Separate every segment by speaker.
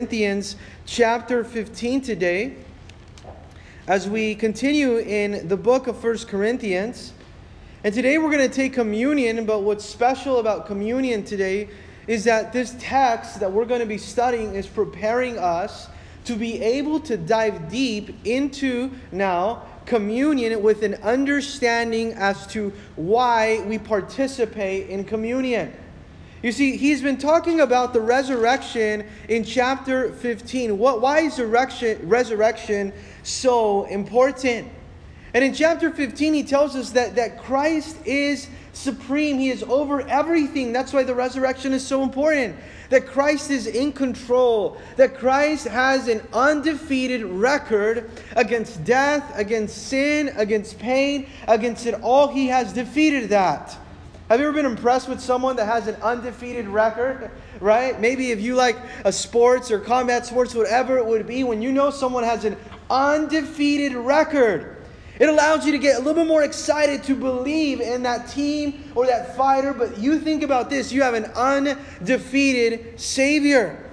Speaker 1: Corinthians chapter 15 today as we continue in the book of First Corinthians. And today we're going to take communion, but what's special about communion today is that this text that we're going to be studying is preparing us to be able to dive deep into now communion with an understanding as to why we participate in communion. You see, he's been talking about the resurrection in chapter 15. What, why is resurrection, resurrection so important? And in chapter 15, he tells us that, that Christ is supreme. He is over everything. That's why the resurrection is so important. That Christ is in control. That Christ has an undefeated record against death, against sin, against pain, against it all. He has defeated that. Have you ever been impressed with someone that has an undefeated record? Right? Maybe if you like a sports or combat sports, whatever it would be, when you know someone has an undefeated record, it allows you to get a little bit more excited to believe in that team or that fighter. But you think about this you have an undefeated Savior.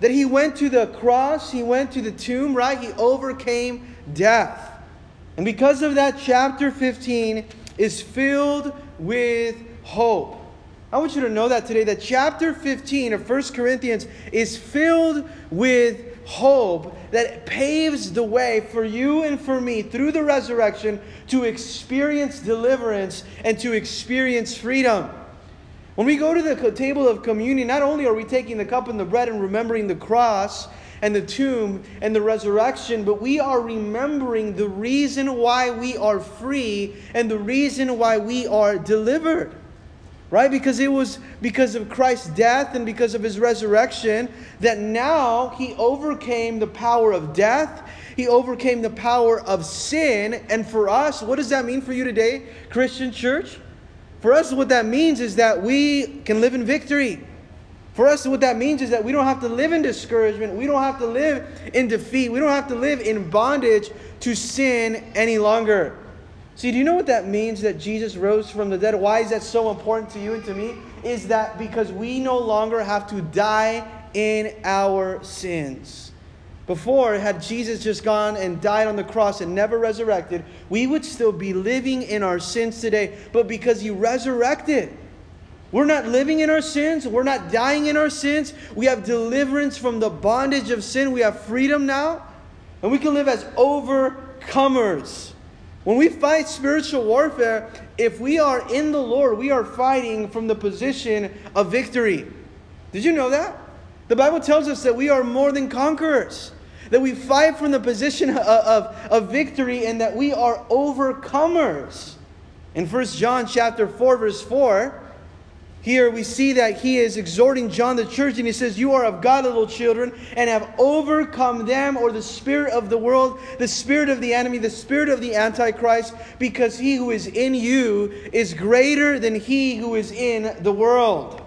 Speaker 1: That he went to the cross, he went to the tomb, right? He overcame death. And because of that, chapter 15 is filled with hope. I want you to know that today that chapter 15 of 1 Corinthians is filled with hope that paves the way for you and for me through the resurrection to experience deliverance and to experience freedom. When we go to the table of communion, not only are we taking the cup and the bread and remembering the cross and the tomb and the resurrection, but we are remembering the reason why we are free and the reason why we are delivered. Right? Because it was because of Christ's death and because of his resurrection that now he overcame the power of death. He overcame the power of sin. And for us, what does that mean for you today, Christian church? For us, what that means is that we can live in victory. For us, what that means is that we don't have to live in discouragement. We don't have to live in defeat. We don't have to live in bondage to sin any longer. See, do you know what that means that Jesus rose from the dead? Why is that so important to you and to me? Is that because we no longer have to die in our sins. Before, had Jesus just gone and died on the cross and never resurrected, we would still be living in our sins today. But because he resurrected, we're not living in our sins. We're not dying in our sins. We have deliverance from the bondage of sin. We have freedom now. And we can live as overcomers. When we fight spiritual warfare, if we are in the Lord, we are fighting from the position of victory. Did you know that? The Bible tells us that we are more than conquerors, that we fight from the position of, of, of victory, and that we are overcomers. In 1 John chapter 4, verse 4, here we see that he is exhorting John the church, and he says, You are of God, little children, and have overcome them, or the spirit of the world, the spirit of the enemy, the spirit of the Antichrist, because he who is in you is greater than he who is in the world.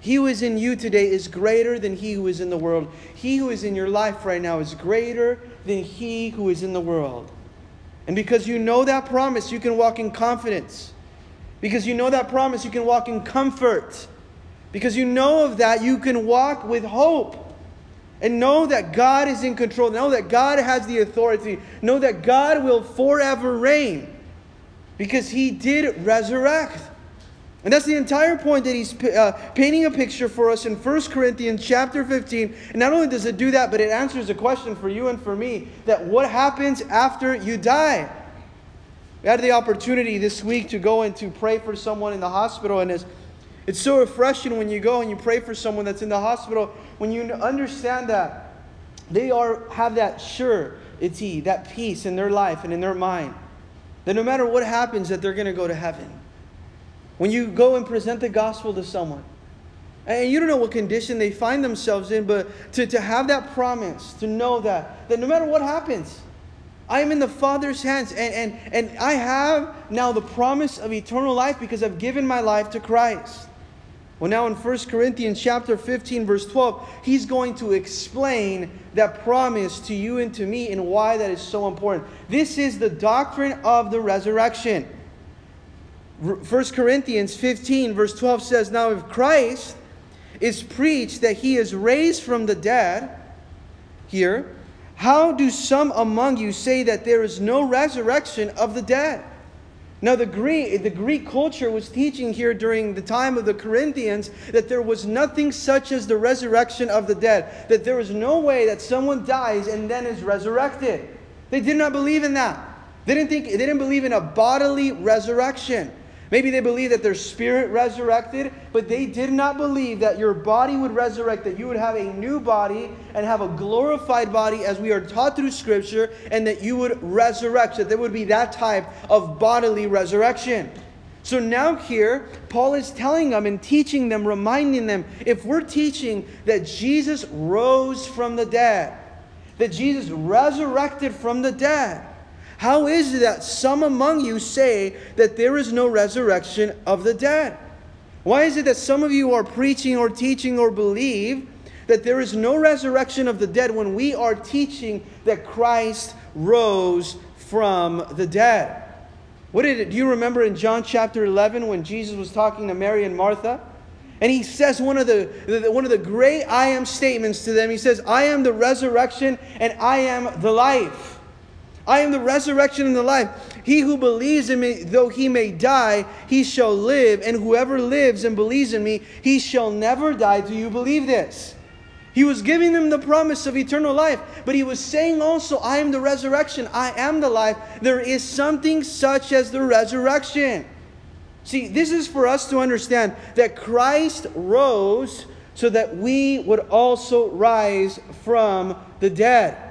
Speaker 1: He who is in you today is greater than he who is in the world. He who is in your life right now is greater than he who is in the world. And because you know that promise, you can walk in confidence. Because you know that promise, you can walk in comfort. Because you know of that, you can walk with hope. And know that God is in control. Know that God has the authority. Know that God will forever reign. Because he did resurrect. And that's the entire point that he's uh, painting a picture for us in 1 Corinthians chapter 15. And not only does it do that, but it answers a question for you and for me that what happens after you die? We had the opportunity this week to go and to pray for someone in the hospital, and it's, it's so refreshing when you go and you pray for someone that's in the hospital, when you understand that they are have that sure surety, that peace in their life and in their mind, that no matter what happens, that they're going to go to heaven. When you go and present the gospel to someone, and you don't know what condition they find themselves in, but to, to have that promise, to know that, that no matter what happens, I am in the Father's hands, and, and, and I have now the promise of eternal life because I've given my life to Christ. Well, now in 1 Corinthians chapter 15, verse 12, he's going to explain that promise to you and to me and why that is so important. This is the doctrine of the resurrection. 1 Corinthians 15, verse 12 says, Now if Christ is preached that he is raised from the dead, here, how do some among you say that there is no resurrection of the dead? Now, the Greek, the Greek culture was teaching here during the time of the Corinthians that there was nothing such as the resurrection of the dead, that there is no way that someone dies and then is resurrected. They did not believe in that. They didn't think they didn't believe in a bodily resurrection. Maybe they believe that their spirit resurrected, but they did not believe that your body would resurrect, that you would have a new body and have a glorified body as we are taught through Scripture, and that you would resurrect, that there would be that type of bodily resurrection. So now, here, Paul is telling them and teaching them, reminding them if we're teaching that Jesus rose from the dead, that Jesus resurrected from the dead, how is it that some among you say that there is no resurrection of the dead? Why is it that some of you are preaching or teaching or believe that there is no resurrection of the dead when we are teaching that Christ rose from the dead? What did it, do you remember in John chapter 11 when Jesus was talking to Mary and Martha? And he says one of the, the, one of the great I am statements to them. He says, I am the resurrection and I am the life. I am the resurrection and the life. He who believes in me, though he may die, he shall live. And whoever lives and believes in me, he shall never die. Do you believe this? He was giving them the promise of eternal life, but he was saying also, I am the resurrection, I am the life. There is something such as the resurrection. See, this is for us to understand that Christ rose so that we would also rise from the dead.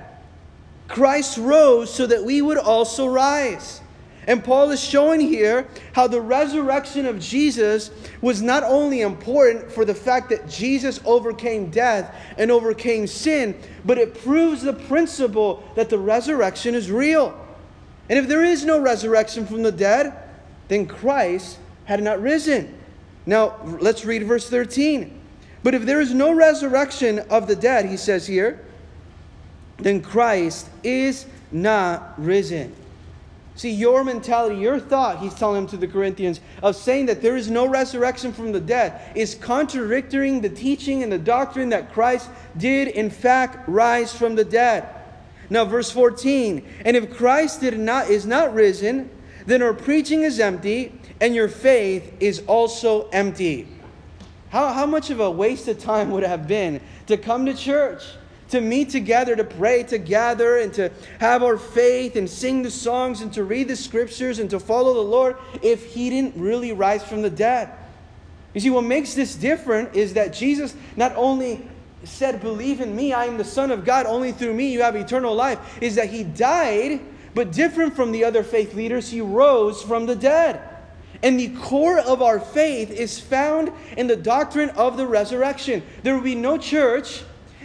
Speaker 1: Christ rose so that we would also rise. And Paul is showing here how the resurrection of Jesus was not only important for the fact that Jesus overcame death and overcame sin, but it proves the principle that the resurrection is real. And if there is no resurrection from the dead, then Christ had not risen. Now, let's read verse 13. But if there is no resurrection of the dead, he says here, then Christ is not risen. See, your mentality, your thought, he's telling them to the Corinthians, of saying that there is no resurrection from the dead is contradicting the teaching and the doctrine that Christ did, in fact, rise from the dead. Now, verse 14, and if Christ did not, is not risen, then our preaching is empty, and your faith is also empty. How, how much of a waste of time would it have been to come to church? To meet together, to pray together, and to have our faith and sing the songs and to read the scriptures and to follow the Lord if He didn't really rise from the dead. You see, what makes this different is that Jesus not only said, Believe in me, I am the Son of God, only through me you have eternal life, is that He died, but different from the other faith leaders, He rose from the dead. And the core of our faith is found in the doctrine of the resurrection. There will be no church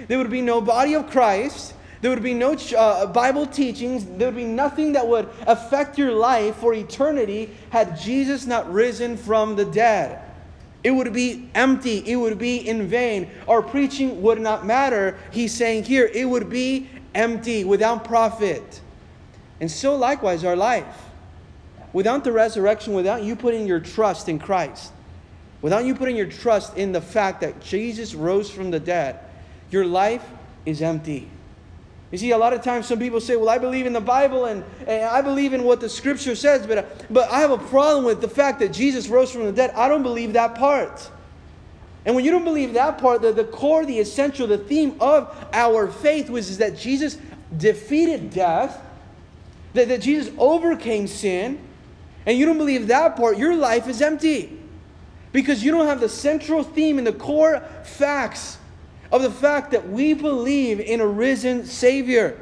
Speaker 1: there would be no body of Christ. There would be no uh, Bible teachings. There would be nothing that would affect your life for eternity had Jesus not risen from the dead. It would be empty. It would be in vain. Our preaching would not matter. He's saying here, it would be empty, without profit. And so, likewise, our life. Without the resurrection, without you putting your trust in Christ, without you putting your trust in the fact that Jesus rose from the dead, your life is empty. You see, a lot of times some people say, Well, I believe in the Bible and, and I believe in what the scripture says, but, but I have a problem with the fact that Jesus rose from the dead. I don't believe that part. And when you don't believe that part, the, the core, the essential, the theme of our faith was is that Jesus defeated death, that, that Jesus overcame sin, and you don't believe that part, your life is empty. Because you don't have the central theme and the core facts of the fact that we believe in a risen Savior.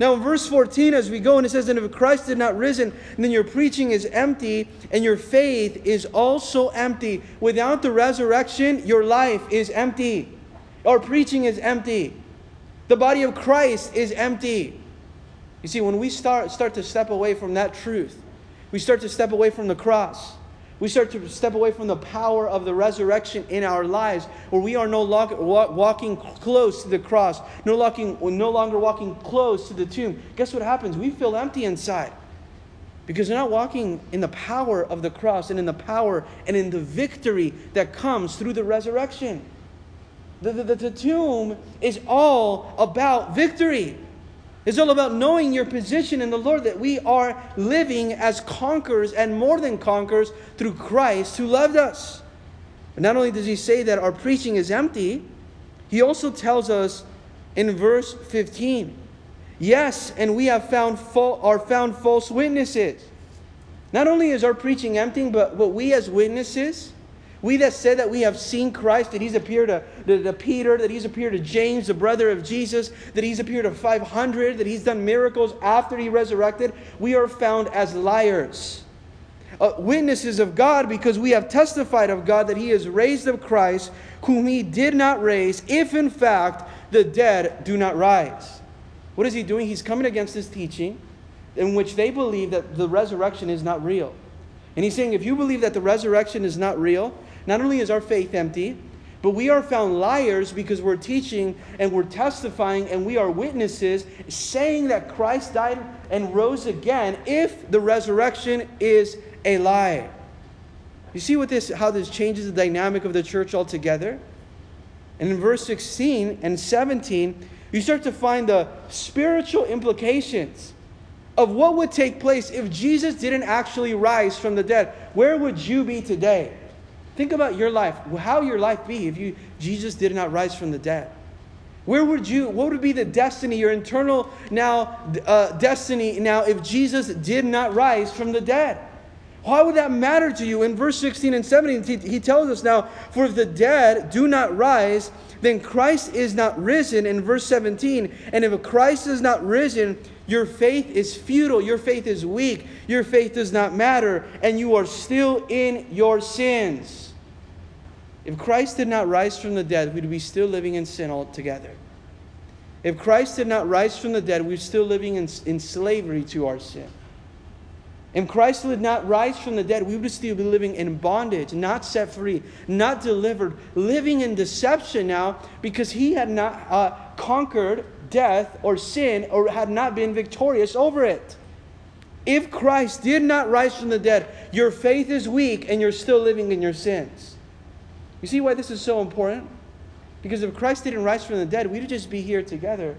Speaker 1: Now, in verse 14, as we go, and it says, And if Christ did not risen, then your preaching is empty, and your faith is also empty. Without the resurrection, your life is empty. Our preaching is empty. The body of Christ is empty. You see, when we start, start to step away from that truth, we start to step away from the cross. We start to step away from the power of the resurrection in our lives, where we are no longer walking close to the cross, no, no longer walking close to the tomb. Guess what happens? We feel empty inside because we're not walking in the power of the cross and in the power and in the victory that comes through the resurrection. The, the, the tomb is all about victory. It's all about knowing your position in the Lord, that we are living as conquerors and more than conquerors through Christ who loved us. But not only does he say that our preaching is empty, he also tells us in verse 15 yes, and we have found are found false witnesses. Not only is our preaching empty, but, but we as witnesses, we that said that we have seen Christ, that he's appeared to, to, to, Peter, that he's appeared to James, the brother of Jesus, that he's appeared to 500, that he's done miracles after he resurrected, we are found as liars. Uh, witnesses of God because we have testified of God that he has raised up Christ, whom he did not raise, if in fact the dead do not rise. What is he doing? He's coming against this teaching in which they believe that the resurrection is not real. And he's saying if you believe that the resurrection is not real, not only is our faith empty, but we are found liars because we're teaching and we're testifying and we are witnesses saying that Christ died and rose again if the resurrection is a lie. You see what this how this changes the dynamic of the church altogether? And in verse 16 and 17, you start to find the spiritual implications of what would take place if Jesus didn't actually rise from the dead. Where would you be today? Think about your life. How your life be if you Jesus did not rise from the dead? Where would you? What would be the destiny, your internal now uh, destiny now if Jesus did not rise from the dead? Why would that matter to you? In verse 16 and 17, he tells us now, For if the dead do not rise, then Christ is not risen. In verse 17, and if Christ is not risen, your faith is futile, your faith is weak, your faith does not matter, and you are still in your sins. If Christ did not rise from the dead, we'd be still living in sin altogether. If Christ did not rise from the dead, we're still living in, in slavery to our sin. If Christ did not rise from the dead, we would still be living in bondage, not set free, not delivered, living in deception now because he had not uh, conquered death or sin or had not been victorious over it. If Christ did not rise from the dead, your faith is weak and you're still living in your sins. You see why this is so important? Because if Christ didn't rise from the dead, we'd just be here together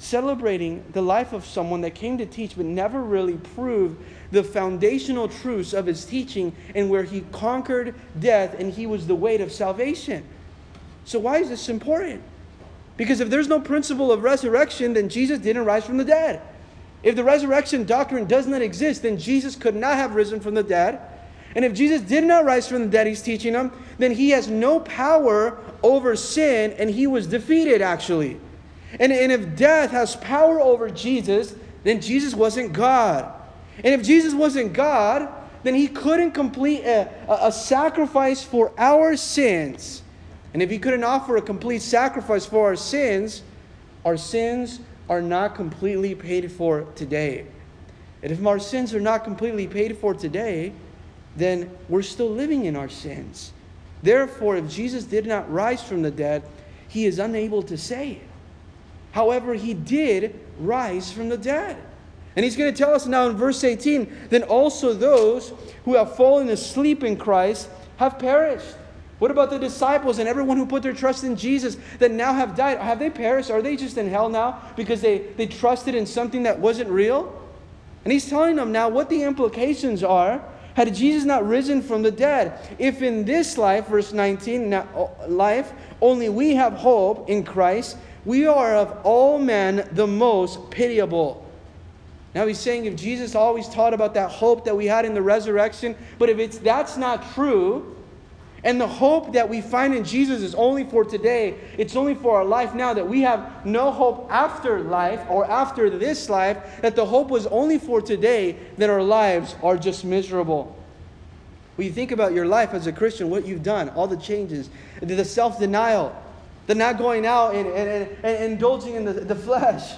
Speaker 1: celebrating the life of someone that came to teach but never really proved the foundational truths of his teaching and where he conquered death and he was the weight of salvation. So, why is this important? Because if there's no principle of resurrection, then Jesus didn't rise from the dead. If the resurrection doctrine does not exist, then Jesus could not have risen from the dead. And if Jesus did not rise from the dead, he's teaching them, then he has no power over sin and he was defeated actually. And, and if death has power over Jesus, then Jesus wasn't God. And if Jesus wasn't God, then he couldn't complete a, a, a sacrifice for our sins. And if he couldn't offer a complete sacrifice for our sins, our sins are not completely paid for today. And if our sins are not completely paid for today, then we're still living in our sins. Therefore, if Jesus did not rise from the dead, he is unable to save. However, he did rise from the dead. And he's going to tell us now in verse 18 then also those who have fallen asleep in Christ have perished. What about the disciples and everyone who put their trust in Jesus that now have died? Have they perished? Are they just in hell now because they, they trusted in something that wasn't real? And he's telling them now what the implications are had Jesus not risen from the dead. If in this life, verse 19, life, only we have hope in Christ, we are of all men the most pitiable. Now he's saying if Jesus always taught about that hope that we had in the resurrection, but if it's that's not true, and the hope that we find in Jesus is only for today, it's only for our life now, that we have no hope after life or after this life, that the hope was only for today, then our lives are just miserable. When you think about your life as a Christian, what you've done, all the changes, the self denial, the not going out and, and, and, and indulging in the, the flesh.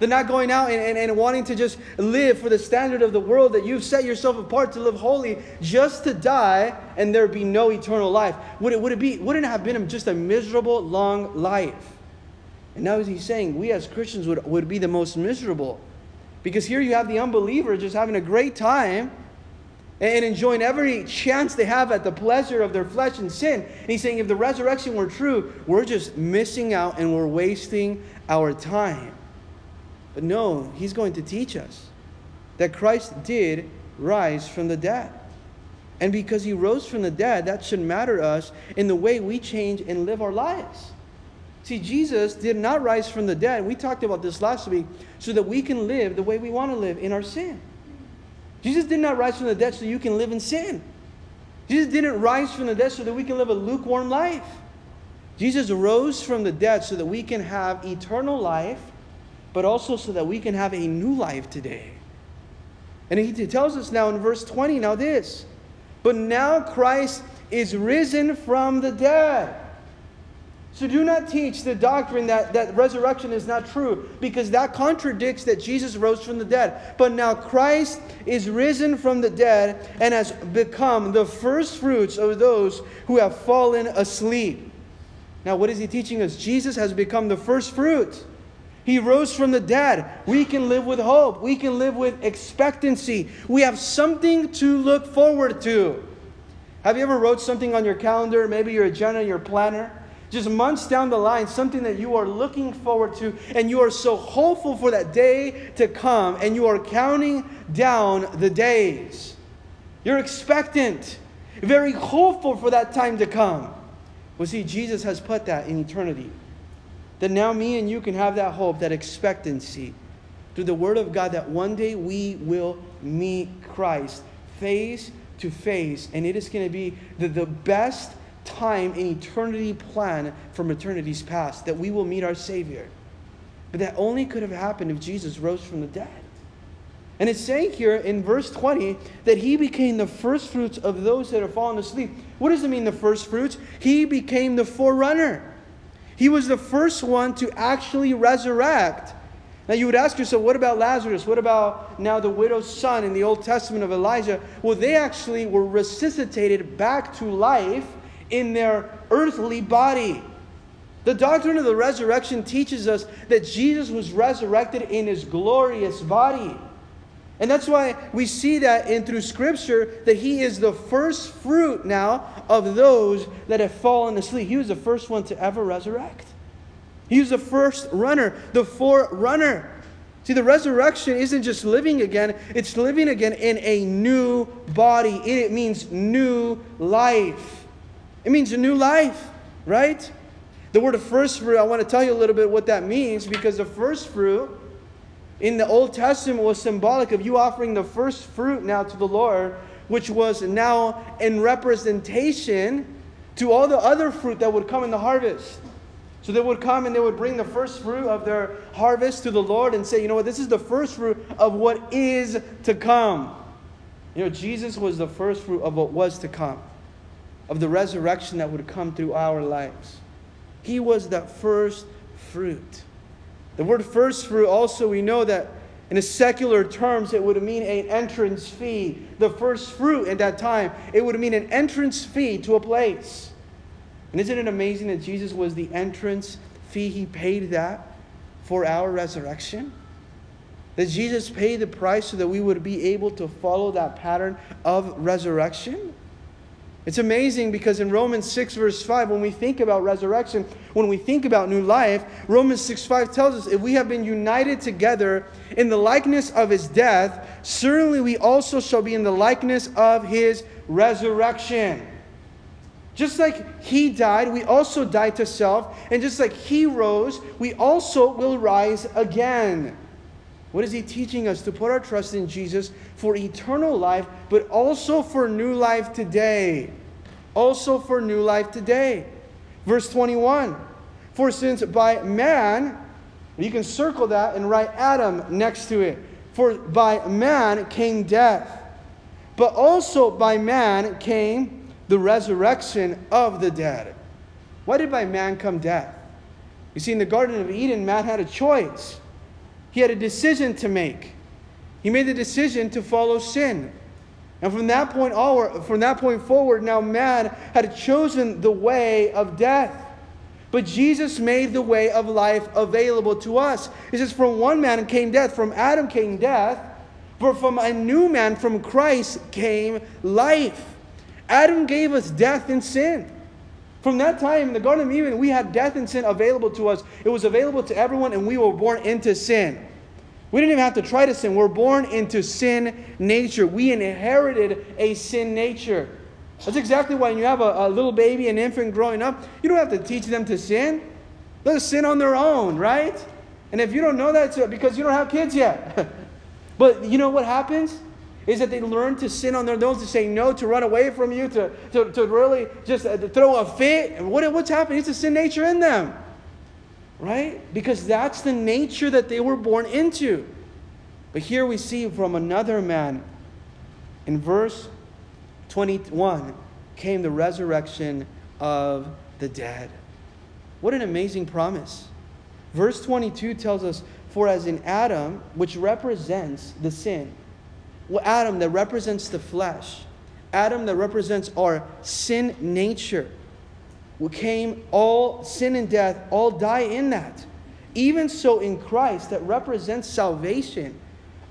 Speaker 1: The not going out and, and, and wanting to just live for the standard of the world that you've set yourself apart to live holy just to die and there be no eternal life. Would it, would it be, wouldn't it have been just a miserable long life? And now he's saying we as Christians would, would be the most miserable. Because here you have the unbeliever just having a great time and enjoying every chance they have at the pleasure of their flesh and sin. And he's saying if the resurrection were true, we're just missing out and we're wasting our time. But no, he's going to teach us that Christ did rise from the dead. And because he rose from the dead, that should matter to us in the way we change and live our lives. See, Jesus did not rise from the dead. We talked about this last week so that we can live the way we want to live in our sin. Jesus did not rise from the dead so you can live in sin. Jesus didn't rise from the dead so that we can live a lukewarm life. Jesus rose from the dead so that we can have eternal life, but also so that we can have a new life today. And he tells us now in verse 20 now this, but now Christ is risen from the dead so do not teach the doctrine that, that resurrection is not true, because that contradicts that Jesus rose from the dead. But now Christ is risen from the dead and has become the first fruits of those who have fallen asleep. Now, what is he teaching us? Jesus has become the first fruit. He rose from the dead. We can live with hope. We can live with expectancy. We have something to look forward to. Have you ever wrote something on your calendar, maybe your agenda, your planner? Just months down the line, something that you are looking forward to, and you are so hopeful for that day to come, and you are counting down the days. You're expectant, very hopeful for that time to come. Well, see, Jesus has put that in eternity. That now me and you can have that hope, that expectancy through the Word of God that one day we will meet Christ face to face, and it is going to be the, the best time and eternity plan from eternity's past that we will meet our Savior. But that only could have happened if Jesus rose from the dead. And it's saying here in verse 20 that he became the first fruits of those that have fallen asleep. What does it mean, the first fruits? He became the forerunner. He was the first one to actually resurrect. Now you would ask yourself, what about Lazarus? What about now the widow's son in the Old Testament of Elijah? Well, they actually were resuscitated back to life in their earthly body. The doctrine of the resurrection teaches us that Jesus was resurrected in his glorious body. And that's why we see that in through scripture that he is the first fruit now of those that have fallen asleep. He was the first one to ever resurrect. He was the first runner, the forerunner. See, the resurrection isn't just living again, it's living again in a new body. It means new life. It means a new life, right? The word of first fruit, I want to tell you a little bit what that means because the first fruit in the Old Testament was symbolic of you offering the first fruit now to the Lord, which was now in representation to all the other fruit that would come in the harvest. So they would come and they would bring the first fruit of their harvest to the Lord and say, you know what, this is the first fruit of what is to come. You know, Jesus was the first fruit of what was to come of the resurrection that would come through our lives. He was that first fruit. The word first fruit also, we know that in a secular terms, it would mean an entrance fee. The first fruit at that time, it would mean an entrance fee to a place. And isn't it amazing that Jesus was the entrance fee? He paid that for our resurrection. That Jesus paid the price so that we would be able to follow that pattern of resurrection. It's amazing because in Romans 6, verse 5, when we think about resurrection, when we think about new life, Romans 6, 5 tells us if we have been united together in the likeness of his death, certainly we also shall be in the likeness of his resurrection. Just like he died, we also died to self. And just like he rose, we also will rise again. What is he teaching us? To put our trust in Jesus for eternal life, but also for new life today. Also for new life today. Verse 21 For since by man, you can circle that and write Adam next to it. For by man came death, but also by man came the resurrection of the dead. Why did by man come death? You see, in the Garden of Eden, man had a choice. He had a decision to make. He made the decision to follow sin. And from that point onward, from that point forward, now man had chosen the way of death. But Jesus made the way of life available to us. It says, From one man came death, from Adam came death, but from a new man, from Christ, came life. Adam gave us death and sin. From that time in the Garden of Eden, we had death and sin available to us. It was available to everyone, and we were born into sin. We didn't even have to try to sin. We're born into sin nature. We inherited a sin nature. That's exactly why when you have a, a little baby, an infant growing up, you don't have to teach them to sin. They'll sin on their own, right? And if you don't know that, because you don't have kids yet. but you know what happens? Is that they learn to sin on their own, to say no, to run away from you, to, to, to really just uh, to throw a fit. What, what's happening? It's a sin nature in them. Right? Because that's the nature that they were born into. But here we see from another man in verse 21 came the resurrection of the dead. What an amazing promise. Verse 22 tells us, For as in Adam, which represents the sin, Adam that represents the flesh, Adam that represents our sin nature, we came all sin and death, all die in that. Even so, in Christ, that represents salvation,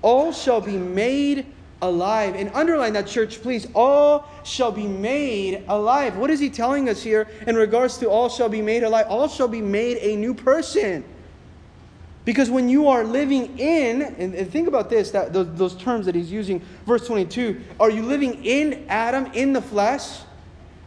Speaker 1: all shall be made alive. And underline that, church, please. All shall be made alive. What is he telling us here in regards to all shall be made alive? All shall be made a new person. Because when you are living in, and, and think about this, that those, those terms that he's using, verse 22, are you living in Adam, in the flesh?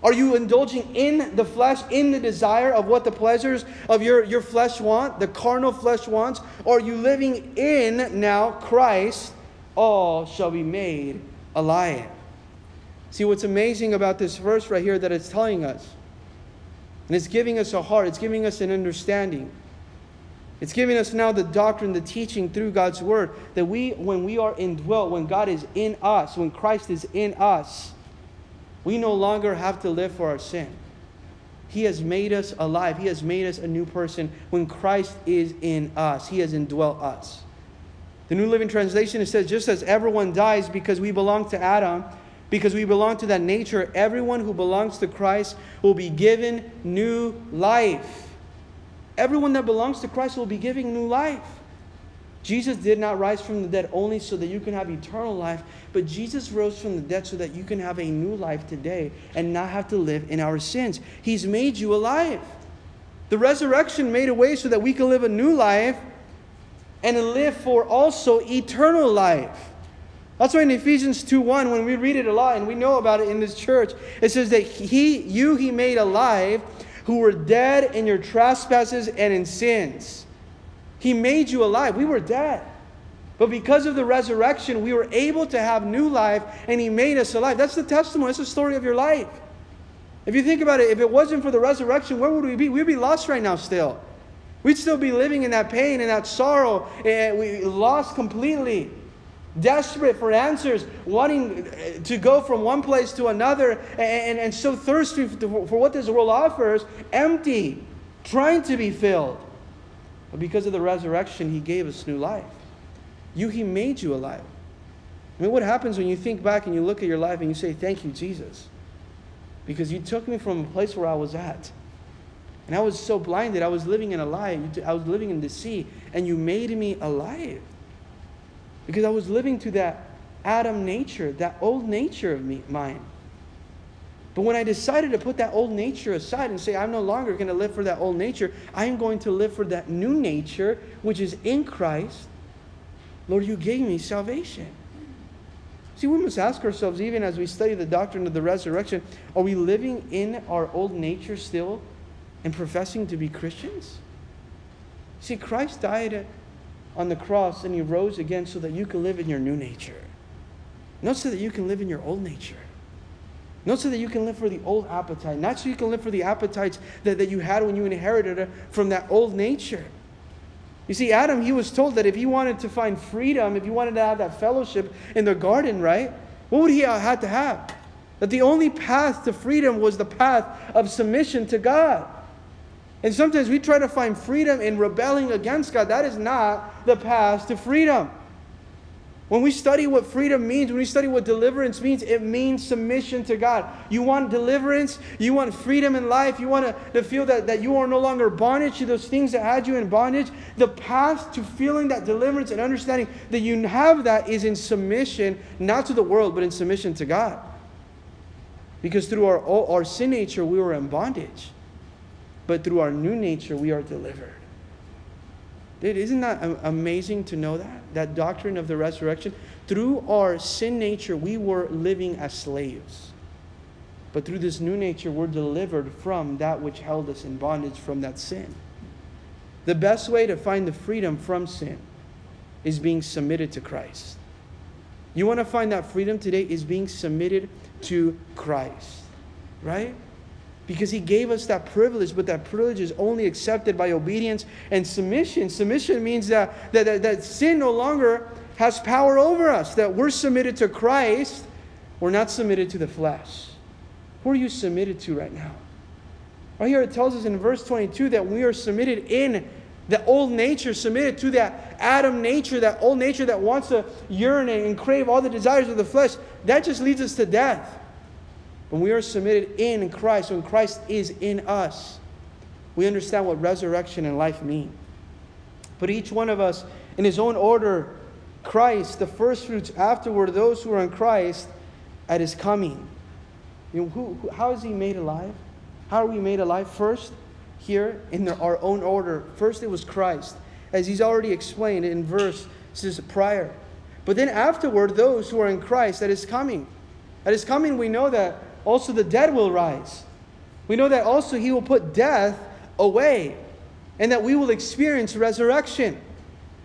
Speaker 1: Are you indulging in the flesh, in the desire of what the pleasures of your, your flesh want, the carnal flesh wants? Or are you living in now Christ, all shall be made alive. See, what's amazing about this verse right here that it's telling us, and it's giving us a heart, it's giving us an understanding. It's giving us now the doctrine, the teaching through God's word that we, when we are indwelt, when God is in us, when Christ is in us, we no longer have to live for our sin. He has made us alive. He has made us a new person when Christ is in us. He has indwelt us. The New Living Translation it says, just as everyone dies because we belong to Adam, because we belong to that nature, everyone who belongs to Christ will be given new life. Everyone that belongs to Christ will be given new life. Jesus did not rise from the dead only so that you can have eternal life, but Jesus rose from the dead so that you can have a new life today and not have to live in our sins. He's made you alive. The resurrection made a way so that we can live a new life and live for also eternal life. That's why in Ephesians 2:1, when we read it a lot and we know about it in this church, it says that he, you he made alive who were dead in your trespasses and in sins. He made you alive. We were dead. But because of the resurrection, we were able to have new life and he made us alive. That's the testimony. That's the story of your life. If you think about it, if it wasn't for the resurrection, where would we be? We'd be lost right now still. We'd still be living in that pain and that sorrow, and we lost completely. Desperate for answers, wanting uh, to go from one place to another, and, and so thirsty for what this world offers, empty, trying to be filled. But because of the resurrection, He gave us new life. You, He made you alive. I mean, what happens when you think back and you look at your life and you say, Thank you, Jesus? Because you took me from a place where I was at and I was so blinded. I was living in a lie. I was living in the sea. And you made me alive. Because I was living to that Adam nature, that old nature of me, mine. But when I decided to put that old nature aside and say, I'm no longer going to live for that old nature, I am going to live for that new nature, which is in Christ, Lord, you gave me salvation. See, we must ask ourselves, even as we study the doctrine of the resurrection, are we living in our old nature still? and professing to be Christians? See, Christ died on the cross and he rose again so that you can live in your new nature. Not so that you can live in your old nature. Not so that you can live for the old appetite. Not so you can live for the appetites that, that you had when you inherited it from that old nature. You see, Adam, he was told that if he wanted to find freedom, if he wanted to have that fellowship in the garden, right? What would he have to have? That the only path to freedom was the path of submission to God. And sometimes we try to find freedom in rebelling against God. That is not the path to freedom. When we study what freedom means, when we study what deliverance means, it means submission to God. You want deliverance, you want freedom in life, you want to, to feel that, that you are no longer bondage to those things that had you in bondage. The path to feeling that deliverance and understanding that you have that is in submission, not to the world, but in submission to God. Because through our, our sin nature, we were in bondage. But through our new nature, we are delivered. Dude, isn't that amazing to know that? That doctrine of the resurrection? Through our sin nature, we were living as slaves. But through this new nature, we're delivered from that which held us in bondage from that sin. The best way to find the freedom from sin is being submitted to Christ. You want to find that freedom today is being submitted to Christ, right? Because he gave us that privilege, but that privilege is only accepted by obedience and submission. Submission means that, that, that, that, sin no longer has power over us, that we're submitted to Christ, we're not submitted to the flesh. Who are you submitted to right now? Right here it tells us in verse 22 that we are submitted in the old nature, submitted to that Adam nature, that old nature that wants to urinate and crave all the desires of the flesh. That just leads us to death. When we are submitted in Christ, when Christ is in us, we understand what resurrection and life mean. But each one of us, in his own order, Christ, the first fruits, afterward, those who are in Christ at his coming. You know, who, who, how is he made alive? How are we made alive? First, here in our own order. First, it was Christ, as he's already explained in verse verses prior. But then afterward, those who are in Christ at his coming. At his coming, we know that also the dead will rise. We know that also he will put death away and that we will experience resurrection.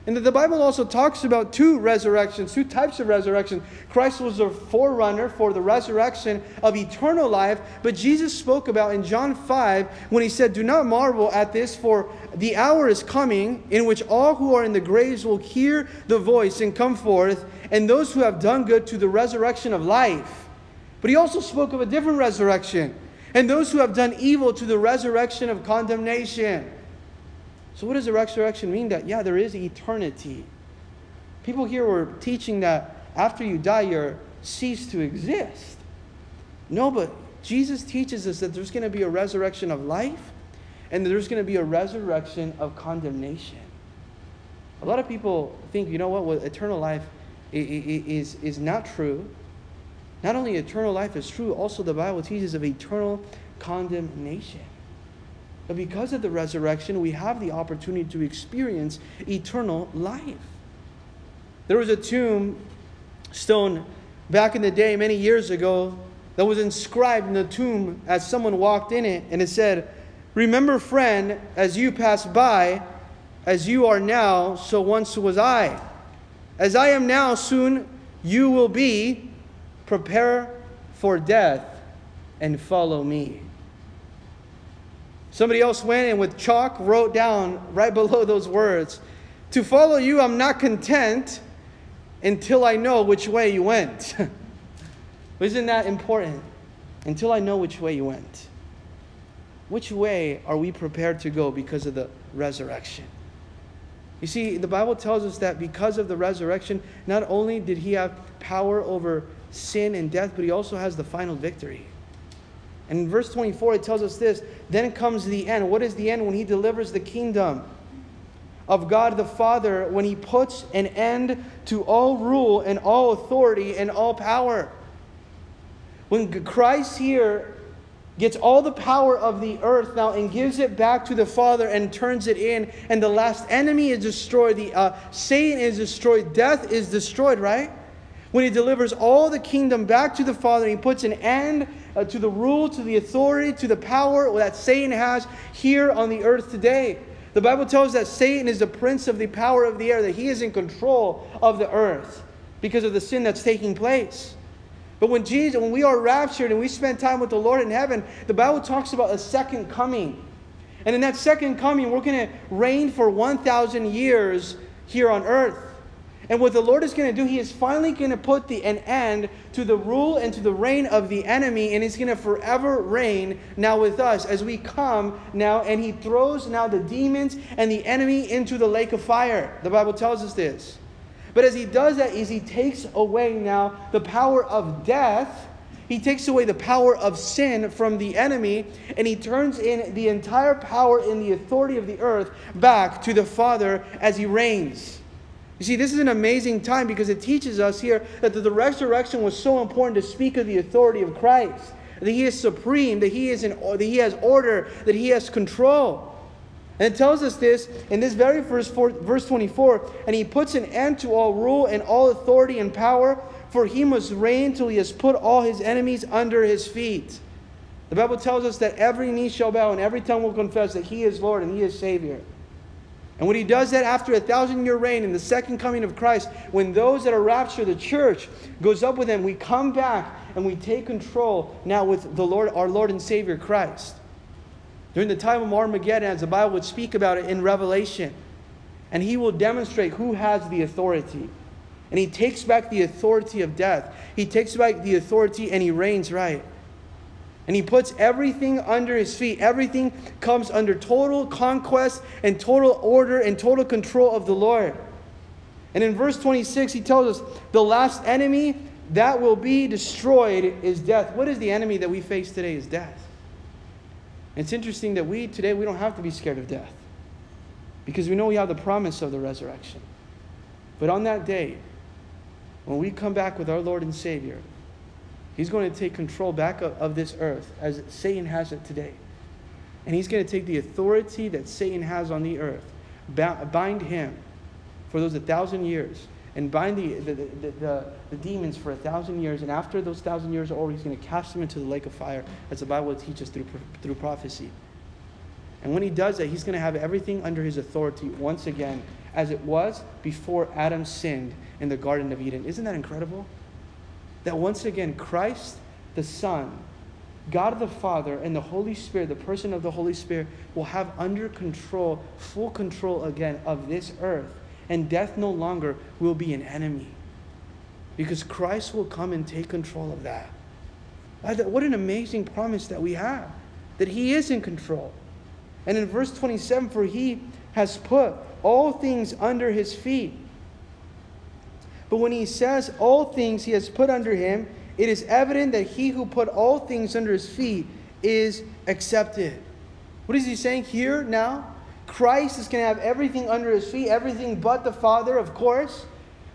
Speaker 1: And that the Bible also talks about two resurrections, two types of resurrection. Christ was the forerunner for the resurrection of eternal life, but Jesus spoke about in John 5 when he said, Do not marvel at this, for the hour is coming in which all who are in the graves will hear the voice and come forth, and those who have done good to the resurrection of life. But he also spoke of a different resurrection. And those who have done evil to the resurrection of condemnation. So, what does the resurrection mean? That, yeah, there is eternity. People here were teaching that after you die, you're ceased to exist. No, but Jesus teaches us that there's going to be a resurrection of life and there's going to be a resurrection of condemnation. A lot of people think, you know what, well, eternal life is, is not true not only eternal life is true, also the Bible teaches of eternal condemnation. But because of the resurrection, we have the opportunity to experience eternal life. There was a tomb stone back in the day, many years ago, that was inscribed in the tomb as someone walked in it, and it said, Remember, friend, as you pass by, as you are now, so once was I. As I am now, soon you will be. Prepare for death and follow me. Somebody else went and with chalk wrote down right below those words To follow you, I'm not content until I know which way you went. Isn't that important? Until I know which way you went. Which way are we prepared to go because of the resurrection? You see, the Bible tells us that because of the resurrection, not only did he have power over sin and death, but he also has the final victory. And in verse 24, it tells us this Then comes the end. What is the end? When he delivers the kingdom of God the Father, when he puts an end to all rule and all authority and all power. When Christ here gets all the power of the earth now and gives it back to the Father and turns it in, and the last enemy is destroyed, the uh, Satan is destroyed, death is destroyed, right? When he delivers all the kingdom back to the Father, he puts an end uh, to the rule, to the authority, to the power that Satan has here on the earth today. The Bible tells us that Satan is the prince of the power of the air, that he is in control of the earth because of the sin that's taking place. But when Jesus, when we are raptured and we spend time with the Lord in heaven, the Bible talks about a second coming. And in that second coming, we're going to reign for 1,000 years here on earth. And what the Lord is going to do, He is finally going to put the, an end to the rule and to the reign of the enemy, and He's going to forever reign now with us as we come now, and He throws now the demons and the enemy into the lake of fire. The Bible tells us this. But as he does that, is he takes away now the power of death. He takes away the power of sin from the enemy, and he turns in the entire power and the authority of the earth back to the Father as he reigns. You see, this is an amazing time because it teaches us here that the resurrection was so important to speak of the authority of Christ, that he is supreme, that he, is in, that he has order, that he has control. And it tells us this in this very first verse 24 and he puts an end to all rule and all authority and power, for he must reign till he has put all his enemies under his feet. The Bible tells us that every knee shall bow and every tongue will confess that he is Lord and he is Savior. And when he does that after a thousand year reign in the second coming of Christ, when those that are raptured, the church goes up with him, we come back and we take control now with the Lord, our Lord and Savior Christ during the time of Armageddon, as the Bible would speak about it in Revelation. And he will demonstrate who has the authority. And he takes back the authority of death. He takes back the authority and he reigns right. And he puts everything under his feet. Everything comes under total conquest and total order and total control of the Lord. And in verse 26, he tells us the last enemy that will be destroyed is death. What is the enemy that we face today? Is death. It's interesting that we today we don't have to be scared of death because we know we have the promise of the resurrection. But on that day, when we come back with our Lord and Savior, He's going to take control back of, of this earth as Satan has it today. And He's going to take the authority that Satan has on the earth, bind him for those a thousand years, and bind the, the, the, the, the demons for a thousand years. And after those thousand years are over, he's going to cast them into the lake of fire, as the Bible teaches through, through prophecy. And when he does that, he's going to have everything under his authority once again, as it was before Adam sinned in the Garden of Eden. Isn't that incredible? That once again, Christ, the Son, God the Father, and the Holy Spirit, the person of the Holy Spirit, will have under control, full control again of this earth and death no longer will be an enemy. Because Christ will come and take control of that. What an amazing promise that we have that He is in control. And in verse 27, for He has put all things under His feet. But when He says all things He has put under Him, it is evident that He who put all things under His feet is accepted. What is He saying here now? Christ is going to have everything under his feet, everything but the Father, of course,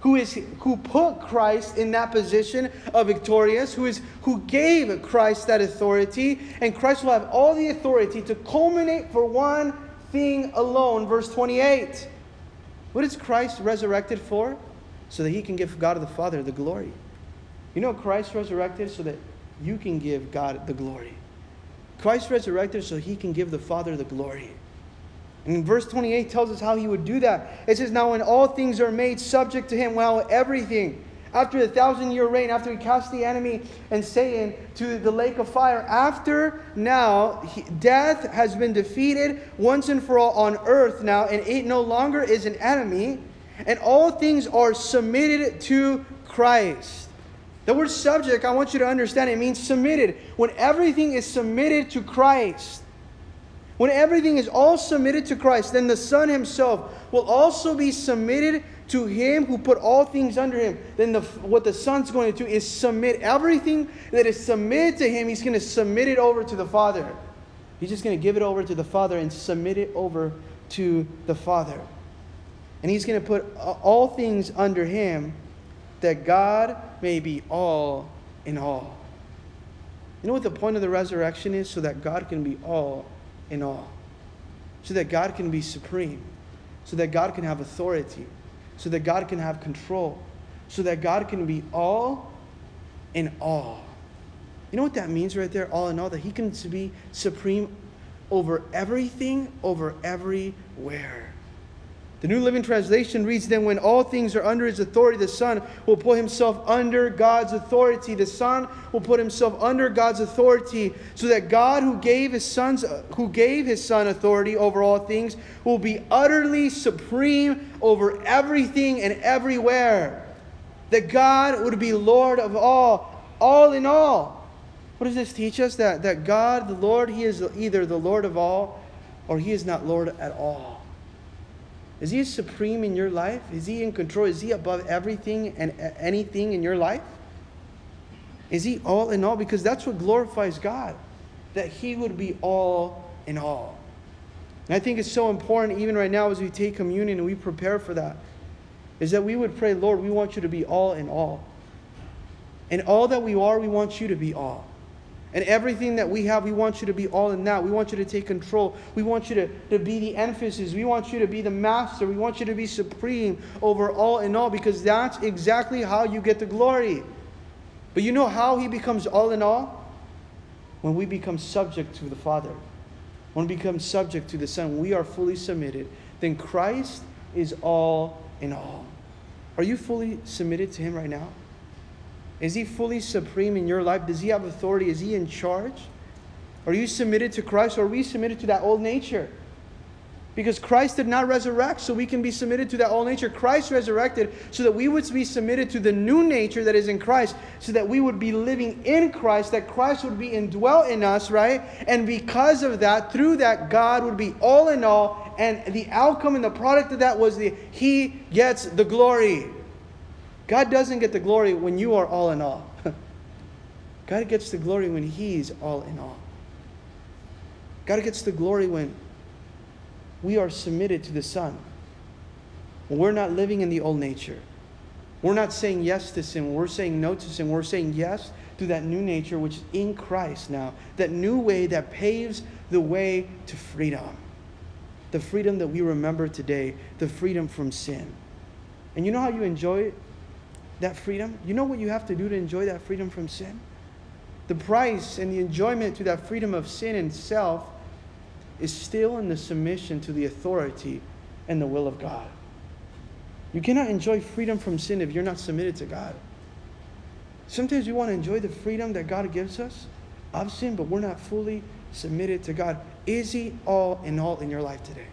Speaker 1: who is who put Christ in that position of victorious, who is who gave Christ that authority, and Christ will have all the authority to culminate for one thing alone, verse 28. What is Christ resurrected for? So that he can give God the Father the glory. You know, Christ resurrected so that you can give God the glory. Christ resurrected so he can give the Father the glory. And verse 28 tells us how he would do that. It says, Now when all things are made subject to him, well, everything, after the thousand year reign, after he cast the enemy and Satan to the lake of fire, after now he, death has been defeated once and for all on earth now, and it no longer is an enemy, and all things are submitted to Christ. The word subject, I want you to understand, it means submitted. When everything is submitted to Christ, when everything is all submitted to Christ, then the Son himself will also be submitted to him who put all things under him. Then the, what the Son's going to do is submit everything that is submitted to him, he's going to submit it over to the Father. He's just going to give it over to the Father and submit it over to the Father. And he's going to put all things under him that God may be all in all. You know what the point of the resurrection is? So that God can be all in all. So that God can be supreme. So that God can have authority. So that God can have control. So that God can be all in all. You know what that means right there? All in all, that He can be supreme over everything, over everywhere. The New Living Translation reads Then, when all things are under his authority, the Son will put himself under God's authority. The Son will put himself under God's authority, so that God, who gave his Son's, who gave his Son authority over all things, will be utterly supreme over everything and everywhere. That God would be Lord of all, all in all. What does this teach us? That, that God, the Lord, He is either the Lord of all or He is not Lord at all. Is He supreme in your life? Is He in control? Is He above everything and anything in your life? Is He all in all? Because that's what glorifies God, that He would be all in all. And I think it's so important, even right now, as we take communion and we prepare for that, is that we would pray, Lord, we want you to be all in all. And all that we are, we want you to be all. And everything that we have, we want you to be all in that. We want you to take control. We want you to, to be the emphasis. We want you to be the master. We want you to be supreme over all in all because that's exactly how you get the glory. But you know how he becomes all in all? When we become subject to the Father. When we become subject to the Son. We are fully submitted. Then Christ is all in all. Are you fully submitted to him right now? Is he fully supreme in your life? Does he have authority? Is he in charge? Are you submitted to Christ or are we submitted to that old nature? Because Christ did not resurrect, so we can be submitted to that old nature. Christ resurrected so that we would be submitted to the new nature that is in Christ, so that we would be living in Christ, that Christ would be indwelt in us, right? And because of that, through that, God would be all in all, and the outcome and the product of that was the He gets the glory. God doesn't get the glory when you are all in all. God gets the glory when He's all in all. God gets the glory when we are submitted to the Son. When we're not living in the old nature. We're not saying yes to sin. We're saying no to sin. We're saying yes to that new nature which is in Christ now. That new way that paves the way to freedom. The freedom that we remember today. The freedom from sin. And you know how you enjoy that freedom? You know what you have to do to enjoy that freedom from sin? The price and the enjoyment to that freedom of sin and self is still in the submission to the authority and the will of God. You cannot enjoy freedom from sin if you're not submitted to God. Sometimes we want to enjoy the freedom that God gives us of sin, but we're not fully submitted to God. Is He all in all in your life today?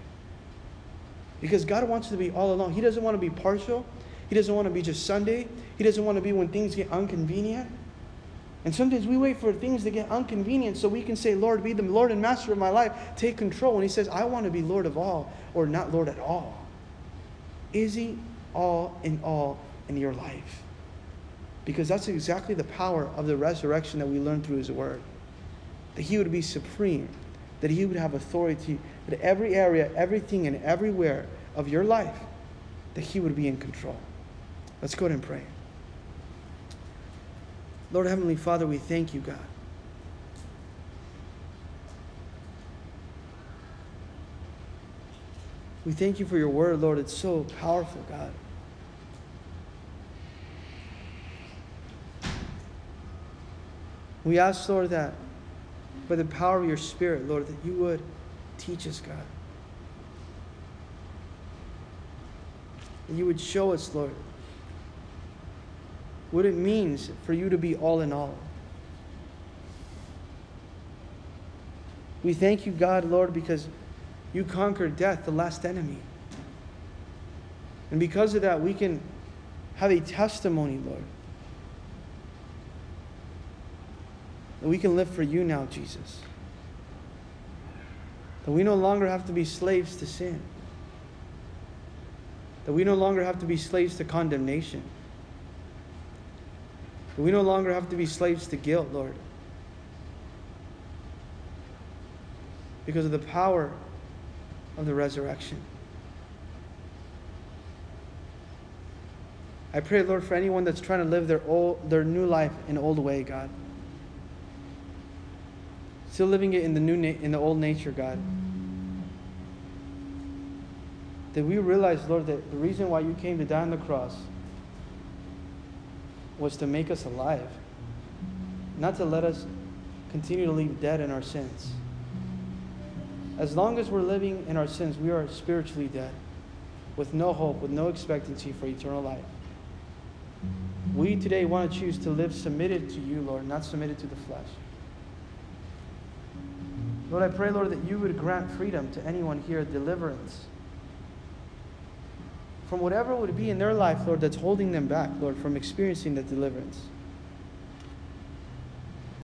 Speaker 1: Because God wants to be all along. He doesn't want to be partial. He doesn't want to be just Sunday. He doesn't want to be when things get inconvenient. And sometimes we wait for things to get inconvenient so we can say, Lord, be the Lord and Master of my life. Take control. And He says, I want to be Lord of all or not Lord at all. Is He all in all in your life? Because that's exactly the power of the resurrection that we learn through His Word. That He would be supreme, that He would have authority, that every area, everything, and everywhere of your life, that He would be in control. Let's go ahead and pray. Lord Heavenly Father, we thank you, God. We thank you for your word, Lord. It's so powerful, God. We ask, Lord, that by the power of your Spirit, Lord, that you would teach us, God. That you would show us, Lord, what it means for you to be all in all. We thank you, God, Lord, because you conquered death, the last enemy. And because of that, we can have a testimony, Lord. That we can live for you now, Jesus. That we no longer have to be slaves to sin. That we no longer have to be slaves to condemnation. We no longer have to be slaves to guilt, Lord. Because of the power of the resurrection. I pray, Lord, for anyone that's trying to live their old, their new life in old way, God. Still living it in the new na- in the old nature, God. That we realize, Lord, that the reason why you came to die on the cross was to make us alive, not to let us continue to live dead in our sins. As long as we're living in our sins, we are spiritually dead, with no hope, with no expectancy for eternal life. We today want to choose to live submitted to you, Lord, not submitted to the flesh. Lord, I pray, Lord, that you would grant freedom to anyone here, deliverance from whatever would be in their life, Lord, that's holding them back, Lord, from experiencing the deliverance.